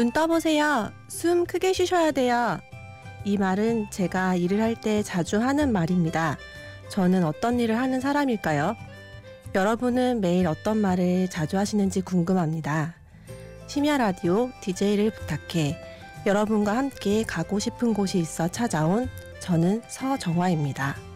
눈 떠보세요. 숨 크게 쉬셔야 돼요. 이 말은 제가 일을 할 때 자주 하는 말입니다. 저는 어떤 일을 하는 사람일까요? 여러분은 매일 어떤 말을 자주 하시는지 궁금합니다. 심야 라디오 DJ를 부탁해. 여러분과 함께 가고 싶은 곳이 있어 찾아온 저는 서정화입니다.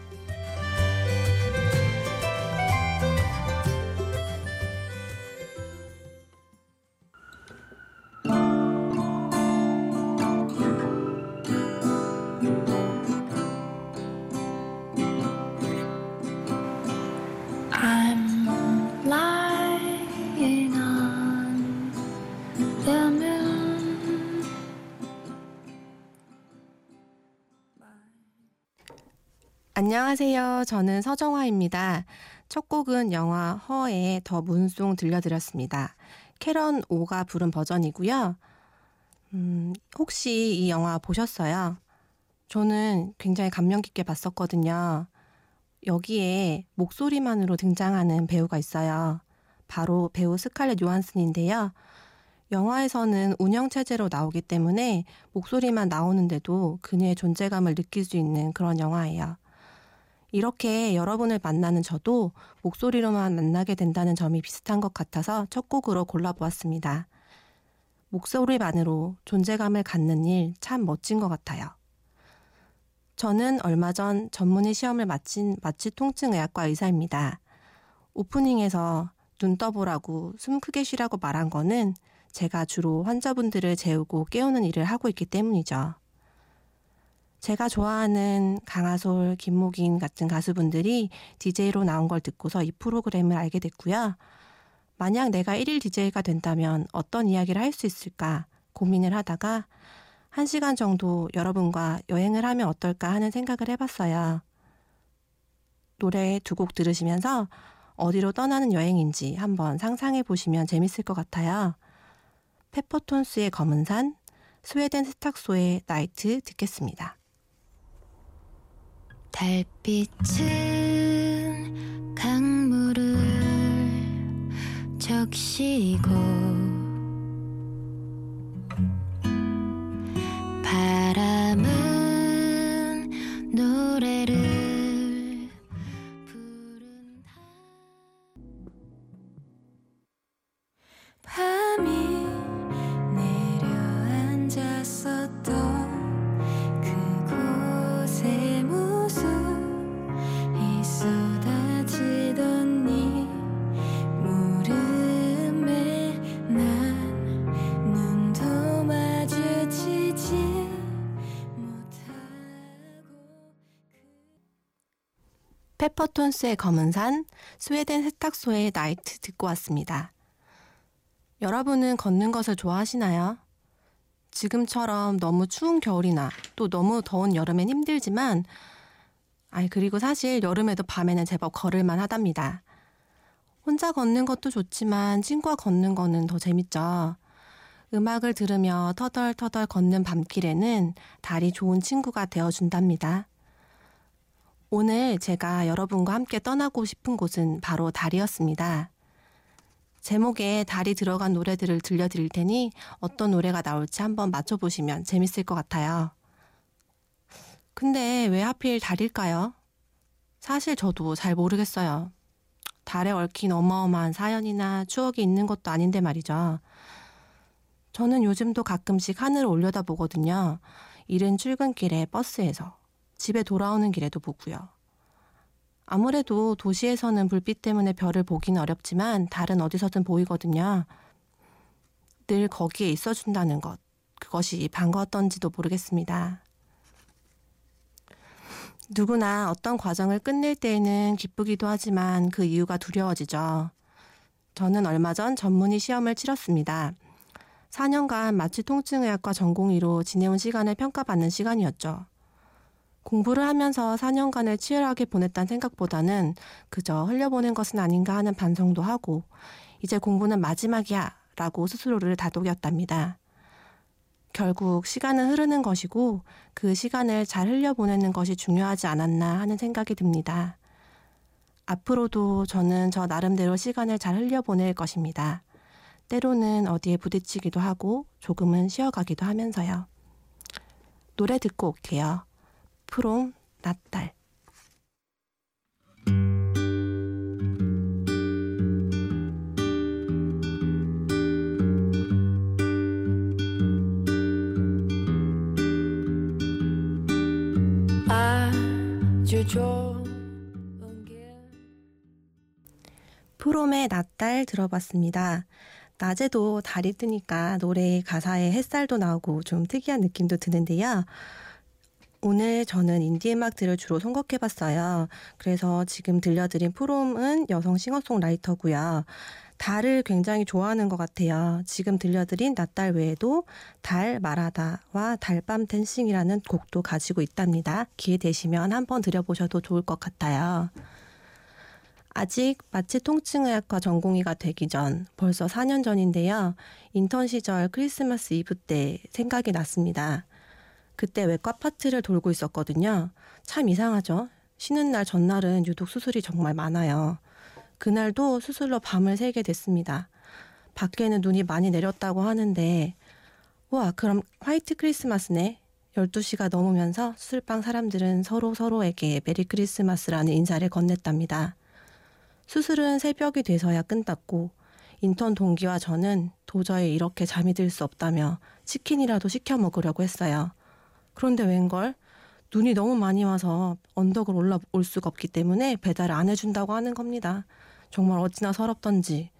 안녕하세요. 저는 서정화입니다. 첫 곡은 영화 허의 더 문송 들려드렸습니다. 캐런 오가 부른 버전이고요. 음, 혹시 이 영화 보셨어요? 저는 굉장히 감명 깊게 봤었거든요. 여기에 목소리만으로 등장하는 배우가 있어요. 바로 배우 스칼렛 요한슨인데요. 영화에서는 운영체제로 나오기 때문에 목소리만 나오는데도 그녀의 존재감을 느낄 수 있는 그런 영화예요. 이렇게 여러분을 만나는 저도 목소리로만 만나게 된다는 점이 비슷한 것 같아서 첫 곡으로 골라보았습니다. 목소리만으로 존재감을 갖는 일 참 멋진 것 같아요. 저는 얼마 전 전문의 시험을 마친 마취 통증의학과 의사입니다. 오프닝에서 눈 떠보라고 숨 크게 쉬라고 말한 거는 제가 주로 환자분들을 재우고 깨우는 일을 하고 있기 때문이죠. 제가 좋아하는 강하솔, 김목인 같은 가수분들이 DJ로 나온 걸 듣고서 이 프로그램을 알게 됐고요. 만약 내가 1일 DJ가 된다면 어떤 이야기를 할 수 있을까 고민을 하다가 한 시간 정도 여러분과 여행을 하면 어떨까 하는 생각을 해봤어요. 노래 두 곡 들으시면서 어디로 떠나는 여행인지 한번 상상해 보시면 재밌을 것 같아요. 페퍼톤스의 검은 산, 스웨덴 스탁소의 나이트 듣겠습니다. 달빛은 강물을 적시고 페퍼톤스의 검은 산, 스웨덴 세탁소의 나이트 듣고 왔습니다. 여러분은 걷는 것을 좋아하시나요? 지금처럼 너무 추운 겨울이나 또 너무 더운 여름엔 힘들지만, 아이, 그리고 사실 여름에도 밤에는 제법 걸을만 하답니다. 혼자 걷는 것도 좋지만 친구와 걷는 거는 더 재밌죠. 음악을 들으며 터덜터덜 걷는 밤길에는 달이 좋은 친구가 되어준답니다. 오늘 제가 여러분과 함께 떠나고 싶은 곳은 바로 달이었습니다. 제목에 달이 들어간 노래들을 들려드릴 테니 어떤 노래가 나올지 한번 맞춰보시면 재밌을 것 같아요. 근데 왜 하필 달일까요? 사실 저도 잘 모르겠어요. 달에 얽힌 어마어마한 사연이나 추억이 있는 것도 아닌데 말이죠. 저는 요즘도 가끔씩 하늘을 올려다보거든요. 이른 출근길에 버스에서, 집에 돌아오는 길에도 보고요. 아무래도 도시에서는 불빛 때문에 별을 보기는 어렵지만 달은 어디서든 보이거든요. 늘 거기에 있어준다는 것, 그것이 반가웠던지도 모르겠습니다. 누구나 어떤 과정을 끝낼 때에는 기쁘기도 하지만 그 이유가 두려워지죠. 저는 얼마 전 전문의 시험을 치렀습니다. 4년간 마취 통증의학과 전공의로 지내온 시간을 평가받는 시간이었죠. 공부를 하면서 4년간을 치열하게 보냈다는 생각보다는 그저 흘려보낸 것은 아닌가 하는 반성도 하고 이제 공부는 마지막이야 라고 스스로를 다독였답니다. 결국 시간은 흐르는 것이고 그 시간을 잘 흘려보내는 것이 중요하지 않았나 하는 생각이 듭니다. 앞으로도 저는 저 나름대로 시간을 잘 흘려보낼 것입니다. 때로는 어디에 부딪히기도 하고 조금은 쉬어가기도 하면서요. 노래 듣고 올게요. 프롬 낫달 프롬의 낫달 들어봤습니다. 낮에도 달이 뜨니까 노래 가사에 햇살도 나오고 좀 특이한 느낌도 드는데요. 오늘 저는 인디 음악들을 주로 선곡해봤어요. 그래서 지금 들려드린 프롬은 여성 싱어송라이터고요. 달을 굉장히 좋아하는 것 같아요. 지금 들려드린 낫달 외에도 달 말하다와 달밤 댄싱이라는 곡도 가지고 있답니다. 기회 되시면 한번 들여보셔도 좋을 것 같아요. 아직 마취 통증의학과 전공의가 되기 전 벌써 4년 전인데요. 인턴 시절 크리스마스 이브 때 생각이 났습니다. 그때 외과 파트를 돌고 있었거든요. 참 이상하죠? 쉬는 날 전날은 유독 수술이 정말 많아요. 그날도 수술로 밤을 새게 됐습니다. 밖에는 눈이 많이 내렸다고 하는데, 와, 그럼 화이트 크리스마스네? 12시가 넘으면서 수술방 사람들은 서로 서로에게 메리 크리스마스라는 인사를 건넸답니다. 수술은 새벽이 돼서야 끝났고 인턴 동기와 저는 도저히 이렇게 잠이 들 수 없다며 치킨이라도 시켜 먹으려고 했어요. 그런데 웬걸 눈이 너무 많이 와서 언덕을 올라올 수가 없기 때문에 배달을 안 해준다고 하는 겁니다. 정말 어찌나 서럽던지.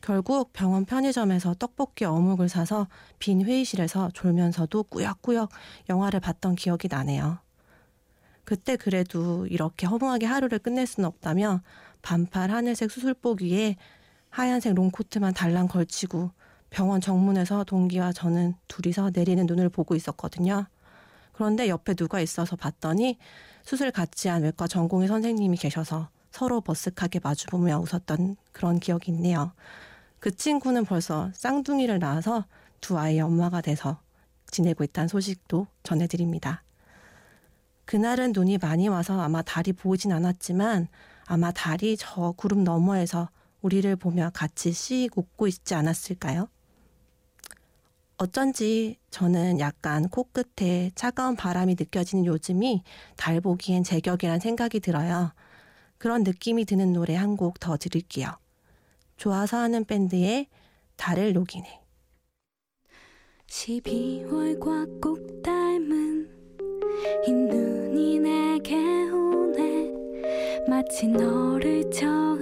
결국 병원 편의점에서 떡볶이 어묵을 사서 빈 회의실에서 졸면서도 꾸역꾸역 영화를 봤던 기억이 나네요. 그때 그래도 이렇게 허무하게 하루를 끝낼 수는 없다며 반팔 하늘색 수술복 위에 하얀색 롱코트만 달랑 걸치고 병원 정문에서 동기와 저는 둘이서 내리는 눈을 보고 있었거든요. 그런데 옆에 누가 있어서 봤더니 수술 같이 한 외과 전공의 선생님이 계셔서 서로 버스하게 마주보며 웃었던 그런 기억이 있네요. 그 친구는 벌써 쌍둥이를 낳아서 두 아이의 엄마가 돼서 지내고 있다는 소식도 전해드립니다. 그날은 눈이 많이 와서 아마 달이 보이진 않았지만 아마 달이 저 구름 너머에서 우리를 보며 같이 씩 웃고 있지 않았을까요? 어쩐지 저는 약간 코끝에 차가운 바람이 느껴지는 요즘이 달 보기엔 제격이란 생각이 들어요. 그런 느낌이 드는 노래 한 곡 더 들을게요. 좋아서 하는 밴드의 달을 녹이네. 12월과 꼭 닮은 이 눈이 내게 오네 마치 너를 처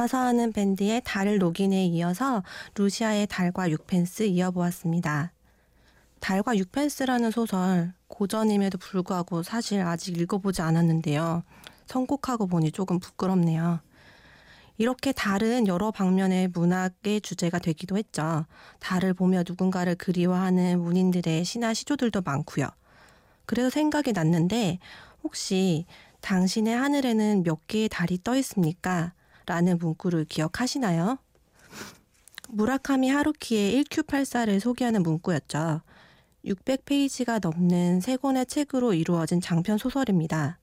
좋아서 하는 밴드의 달을 녹인에 이어서 루시아의 달과 육펜스 이어보았습니다. 달과 육펜스라는 소설 고전임에도 불구하고 사실 아직 읽어보지 않았는데요. 선곡하고 보니 조금 부끄럽네요. 이렇게 달은 여러 방면의 문학의 주제가 되기도 했죠. 달을 보며 누군가를 그리워하는 문인들의 시나 시조들도 많고요. 그래서 생각이 났는데 혹시 당신의 하늘에는 몇 개의 달이 떠 있습니까? 라는 문구를 기억하시나요? 무라카미 하루키의 1Q84를 소개하는 문구였죠. 600페이지가 넘는 세 권의 책으로 이루어진 장편 소설입니다.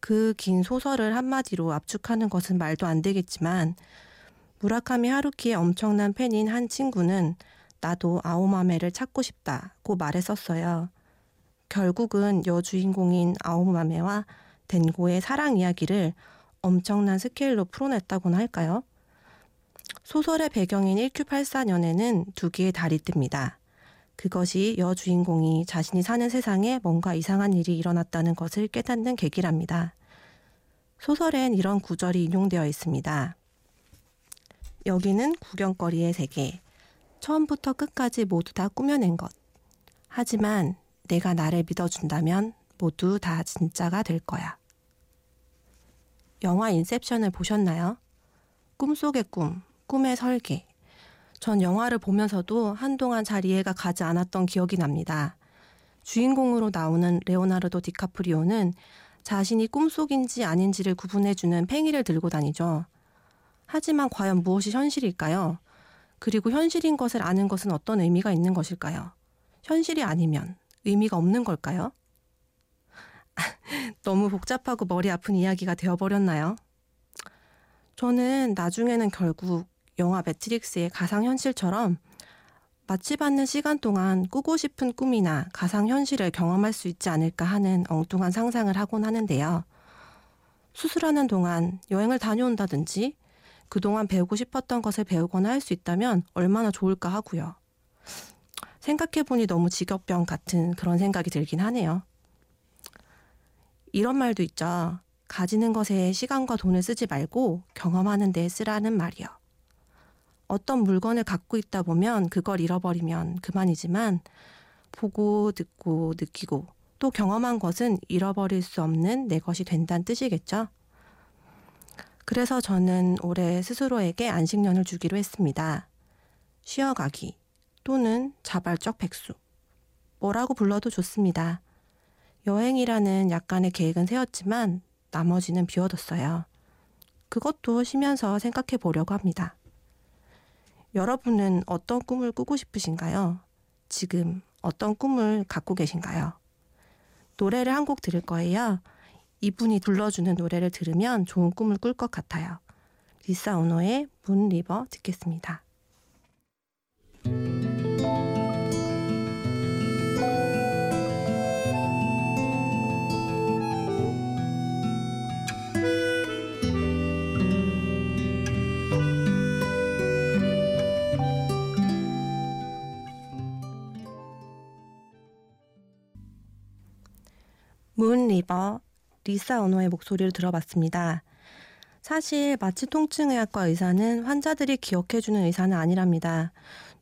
그 긴 소설을 한마디로 압축하는 것은 말도 안 되겠지만 무라카미 하루키의 엄청난 팬인 한 친구는 나도 아오마메를 찾고 싶다고 말했었어요. 결국은 여주인공인 아오마메와 덴고의 사랑 이야기를 엄청난 스케일로 풀어냈다고나 할까요? 소설의 배경인 1984년에는 두 개의 달이 뜹니다. 그것이 여주인공이 자신이 사는 세상에 뭔가 이상한 일이 일어났다는 것을 깨닫는 계기랍니다. 소설엔 이런 구절이 인용되어 있습니다. 여기는 구경거리의 세계. 처음부터 끝까지 모두 다 꾸며낸 것. 하지만 내가 나를 믿어준다면 모두 다 진짜가 될 거야. 영화 인셉션을 보셨나요? 꿈속의 꿈, 꿈의 설계. 전 영화를 보면서도 한동안 잘 이해가 가지 않았던 기억이 납니다. 주인공으로 나오는 레오나르도 디카프리오는 자신이 꿈속인지 아닌지를 구분해주는 팽이를 들고 다니죠. 하지만 과연 무엇이 현실일까요? 그리고 현실인 것을 아는 것은 어떤 의미가 있는 것일까요? 현실이 아니면 의미가 없는 걸까요? 너무 복잡하고 머리 아픈 이야기가 되어버렸나요? 저는 나중에는 결국 영화 매트릭스의 가상현실처럼 마치 받는 시간 동안 꾸고 싶은 꿈이나 가상현실을 경험할 수 있지 않을까 하는 엉뚱한 상상을 하곤 하는데요. 수술하는 동안 여행을 다녀온다든지 그동안 배우고 싶었던 것을 배우거나 할 수 있다면 얼마나 좋을까 하고요. 생각해보니 너무 직업병 같은 그런 생각이 들긴 하네요. 이런 말도 있죠. 가지는 것에 시간과 돈을 쓰지 말고 경험하는 데 쓰라는 말이요. 어떤 물건을 갖고 있다 보면 그걸 잃어버리면 그만이지만 보고 듣고 느끼고 또 경험한 것은 잃어버릴 수 없는 내 것이 된다는 뜻이겠죠. 그래서 저는 올해 스스로에게 안식년을 주기로 했습니다. 쉬어가기 또는 자발적 백수. 뭐라고 불러도 좋습니다. 여행이라는 약간의 계획은 세웠지만 나머지는 비워뒀어요. 그것도 쉬면서 생각해 보려고 합니다. 여러분은 어떤 꿈을 꾸고 싶으신가요? 지금 어떤 꿈을 갖고 계신가요? 노래를 한 곡 들을 거예요. 이분이 불러주는 노래를 들으면 좋은 꿈을 꿀 것 같아요. 리사 오노의 문 리버 듣겠습니다. 문 리버 리사 언어의 목소리를 들어봤습니다. 사실 마취 통증의학과 의사는 환자들이 기억해주는 의사는 아니랍니다.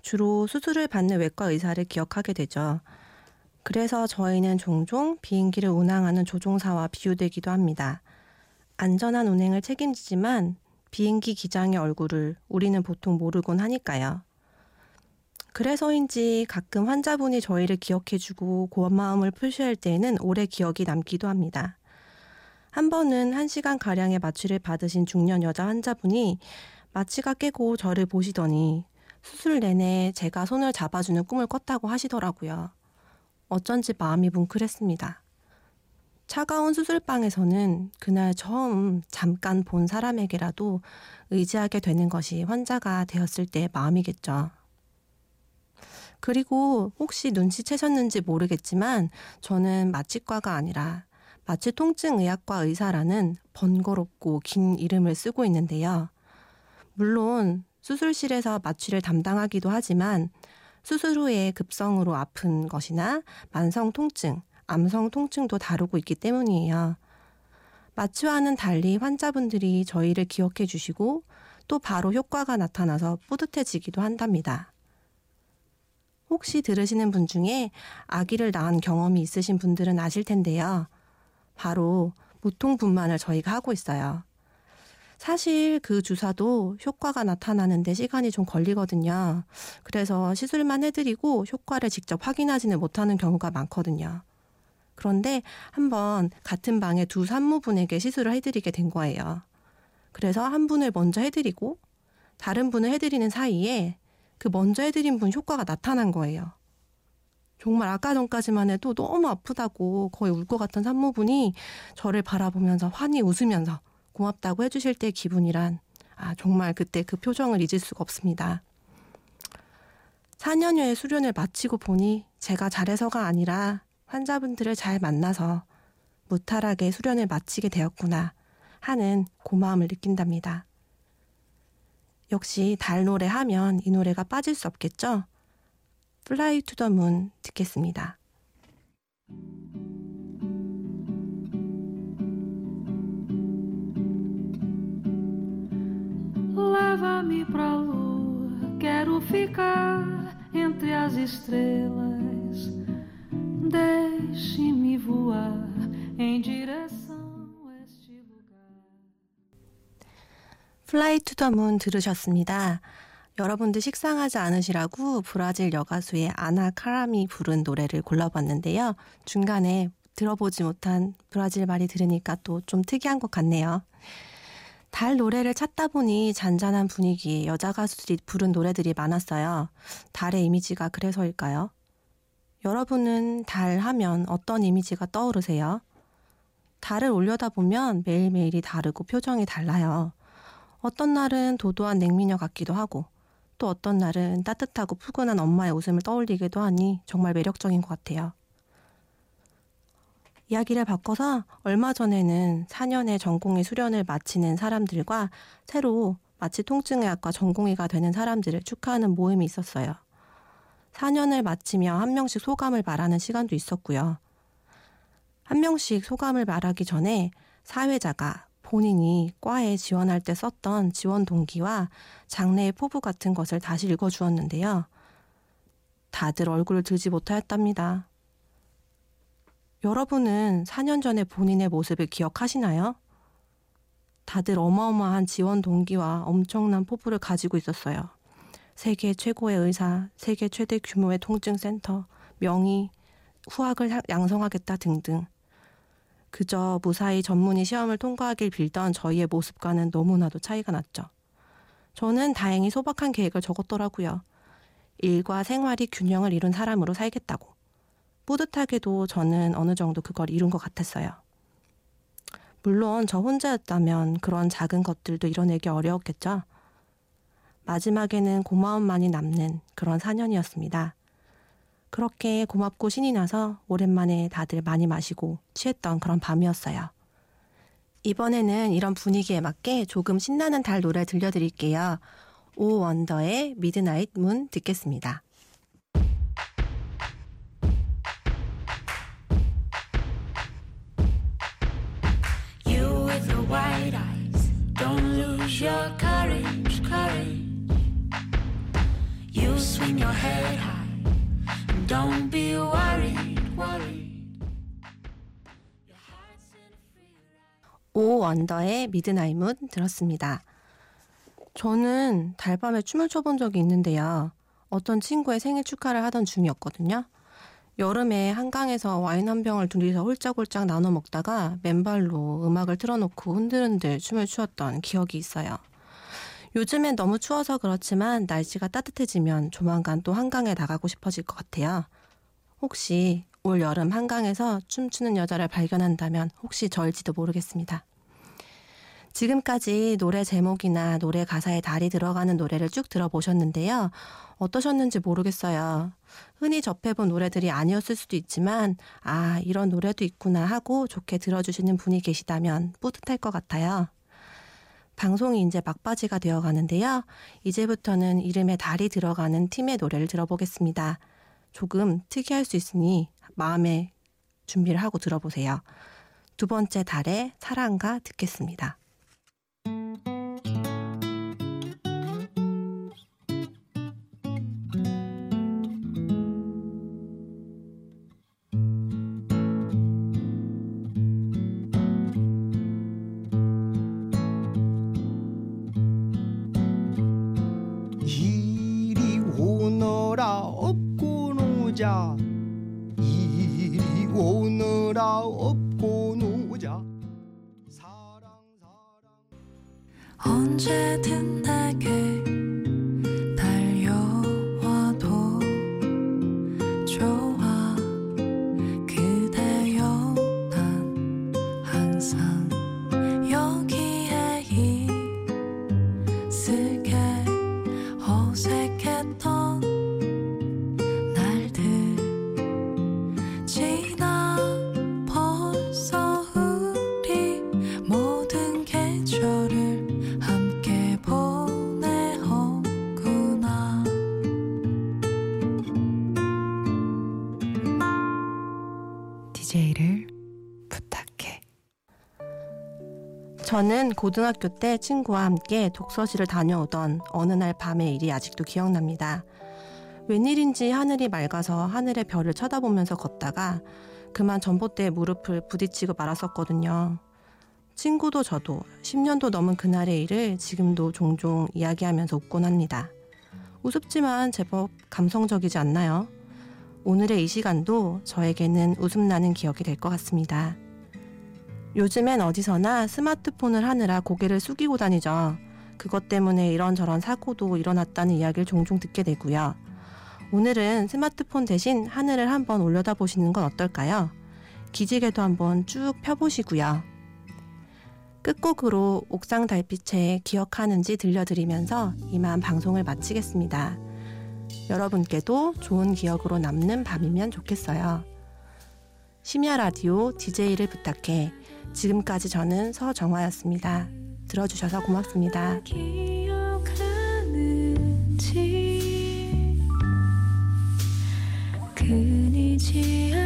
주로 수술을 받는 외과 의사를 기억하게 되죠. 그래서 저희는 종종 비행기를 운항하는 조종사와 비유되기도 합니다. 안전한 운행을 책임지지만 비행기 기장의 얼굴을 우리는 보통 모르곤 하니까요. 그래서인지 가끔 환자분이 저희를 기억해주고 고마움을 표시할 때에는 오래 기억이 남기도 합니다. 한 번은 한 시간 가량의 마취를 받으신 중년 여자 환자분이 마취가 깨고 저를 보시더니 수술 내내 제가 손을 잡아주는 꿈을 꿨다고 하시더라고요. 어쩐지 마음이 뭉클했습니다. 차가운 수술방에서는 그날 처음 잠깐 본 사람에게라도 의지하게 되는 것이 환자가 되었을 때의 마음이겠죠. 그리고 혹시 눈치채셨는지 모르겠지만 저는 마취과가 아니라 마취 통증 의학과 의사라는 번거롭고 긴 이름을 쓰고 있는데요. 물론 수술실에서 마취를 담당하기도 하지만 수술 후에 급성으로 아픈 것이나 만성 통증, 암성 통증도 다루고 있기 때문이에요. 마취와는 달리 환자분들이 저희를 기억해 주시고 또 바로 효과가 나타나서 뿌듯해지기도 한답니다. 혹시 들으시는 분 중에 아기를 낳은 경험이 있으신 분들은 아실 텐데요. 바로 무통 분만을 저희가 하고 있어요. 사실 그 주사도 효과가 나타나는데 시간이 좀 걸리거든요. 그래서 시술만 해드리고 효과를 직접 확인하지는 못하는 경우가 많거든요. 그런데 한번 같은 방에 두 산모분에게 시술을 해드리게 된 거예요. 그래서 한 분을 먼저 해드리고 다른 분을 해드리는 사이에 그 먼저 해드린 분 효과가 나타난 거예요. 정말 아까 전까지만 해도 너무 아프다고 거의 울 것 같던 산모분이 저를 바라보면서 환히 웃으면서 고맙다고 해주실 때 기분이란 아 정말 그때 그 표정을 잊을 수가 없습니다. 4년여의 수련을 마치고 보니 제가 잘해서가 아니라 환자분들을 잘 만나서 무탈하게 수련을 마치게 되었구나 하는 고마움을 느낀답니다. 역시 달 노래 하면 이 노래가 빠질 수 없겠죠? 플라이 투 더 문 듣겠습니다. Fly to the Moon 들으셨습니다. 여러분들 식상하지 않으시라고 브라질 여가수의 아나 카람이 부른 노래를 골라봤는데요. 중간에 들어보지 못한 브라질 말이 들으니까 또 좀 특이한 것 같네요. 달 노래를 찾다 보니 잔잔한 분위기에 여자 가수들이 부른 노래들이 많았어요. 달의 이미지가 그래서일까요? 여러분은 달 하면 어떤 이미지가 떠오르세요? 달을 올려다 보면 매일매일이 다르고 표정이 달라요. 어떤 날은 도도한 냉미녀 같기도 하고, 또 어떤 날은 따뜻하고 푸근한 엄마의 웃음을 떠올리기도 하니 정말 매력적인 것 같아요. 이야기를 바꿔서 얼마 전에는 4년의 전공의 수련을 마치는 사람들과 새로 마취 통증의 학과 전공의가 되는 사람들을 축하하는 모임이 있었어요. 4년을 마치며 한 명씩 소감을 말하는 시간도 있었고요. 한 명씩 소감을 말하기 전에 사회자가 본인이 과에 지원할 때 썼던 지원 동기와 장래의 포부 같은 것을 다시 읽어주었는데요. 다들 얼굴을 들지 못하였답니다. 여러분은 4년 전에 본인의 모습을 기억하시나요? 다들 어마어마한 지원 동기와 엄청난 포부를 가지고 있었어요. 세계 최고의 의사, 세계 최대 규모의 통증센터, 명의, 후학을 양성하겠다 등등. 그저 무사히 전문의 시험을 통과하길 빌던 저희의 모습과는 너무나도 차이가 났죠. 저는 다행히 소박한 계획을 적었더라고요. 일과 생활이 균형을 이룬 사람으로 살겠다고. 뿌듯하게도 저는 어느 정도 그걸 이룬 것 같았어요. 물론 저 혼자였다면 그런 작은 것들도 이뤄내기 어려웠겠죠. 마지막에는 고마움만이 남는 그런 4년이었습니다. 그렇게 고맙고 신이 나서 오랜만에 다들 많이 마시고 취했던 그런 밤이었어요. 이번에는 이런 분위기에 맞게 조금 신나는 달 노래 들려드릴게요. Oh Wonder의 Midnight Moon 듣겠습니다. your courage, courage. You swing your head high don't be worried, worried. Oh Wonder의 Midnight Moon 들었습니다. 저는 달밤에 춤을 춰본 적이 있는데요. 어떤 친구의 생일 축하를 하던 중이었거든요. 여름에 한강에서 와인 한 병을 둘이서 홀짝홀짝 나눠 먹다가 맨발로 음악을 틀어놓고 흔들흔들 춤을 추었던 기억이 있어요. 요즘엔 너무 추워서 그렇지만 날씨가 따뜻해지면 조만간 또 한강에 나가고 싶어질 것 같아요. 혹시 올 여름 한강에서 춤추는 여자를 발견한다면 혹시 저일지도 모르겠습니다. 지금까지 노래 제목이나 노래 가사에 달이 들어가는 노래를 쭉 들어보셨는데요. 어떠셨는지 모르겠어요. 흔히 접해본 노래들이 아니었을 수도 있지만, 아, 이런 노래도 있구나 하고 좋게 들어주시는 분이 계시다면 뿌듯할 것 같아요. 방송이 이제 막바지가 되어 가는데요. 이제부터는 이름에 달이 들어가는 팀의 노래를 들어보겠습니다. 조금 특이할 수 있으니 마음에 준비를 하고 들어보세요. 두 번째 달의 사랑가 듣겠습니다. second. 저는 고등학교 때 친구와 함께 독서실을 다녀오던 어느 날 밤의 일이 아직도 기억납니다. 웬일인지 하늘이 맑아서 하늘의 별을 쳐다보면서 걷다가 그만 전봇대에 무릎을 부딪히고 말았었거든요. 친구도 저도 10년도 넘은 그날의 일을 지금도 종종 이야기하면서 웃곤 합니다. 우습지만 제법 감성적이지 않나요? 오늘의 이 시간도 저에게는 웃음 나는 기억이 될 것 같습니다. 요즘엔 어디서나 스마트폰을 하느라 고개를 숙이고 다니죠. 그것 때문에 이런저런 사고도 일어났다는 이야기를 종종 듣게 되고요. 오늘은 스마트폰 대신 하늘을 한번 올려다 보시는 건 어떨까요? 기지개도 한번 쭉 펴보시고요. 끝곡으로 옥상 달빛에 기억하는지 들려드리면서 이만 방송을 마치겠습니다. 여러분께도 좋은 기억으로 남는 밤이면 좋겠어요. 심야 라디오 DJ를 부탁해. 지금까지 저는 서정화였습니다. 들어주셔서 고맙습니다. 끊이지 않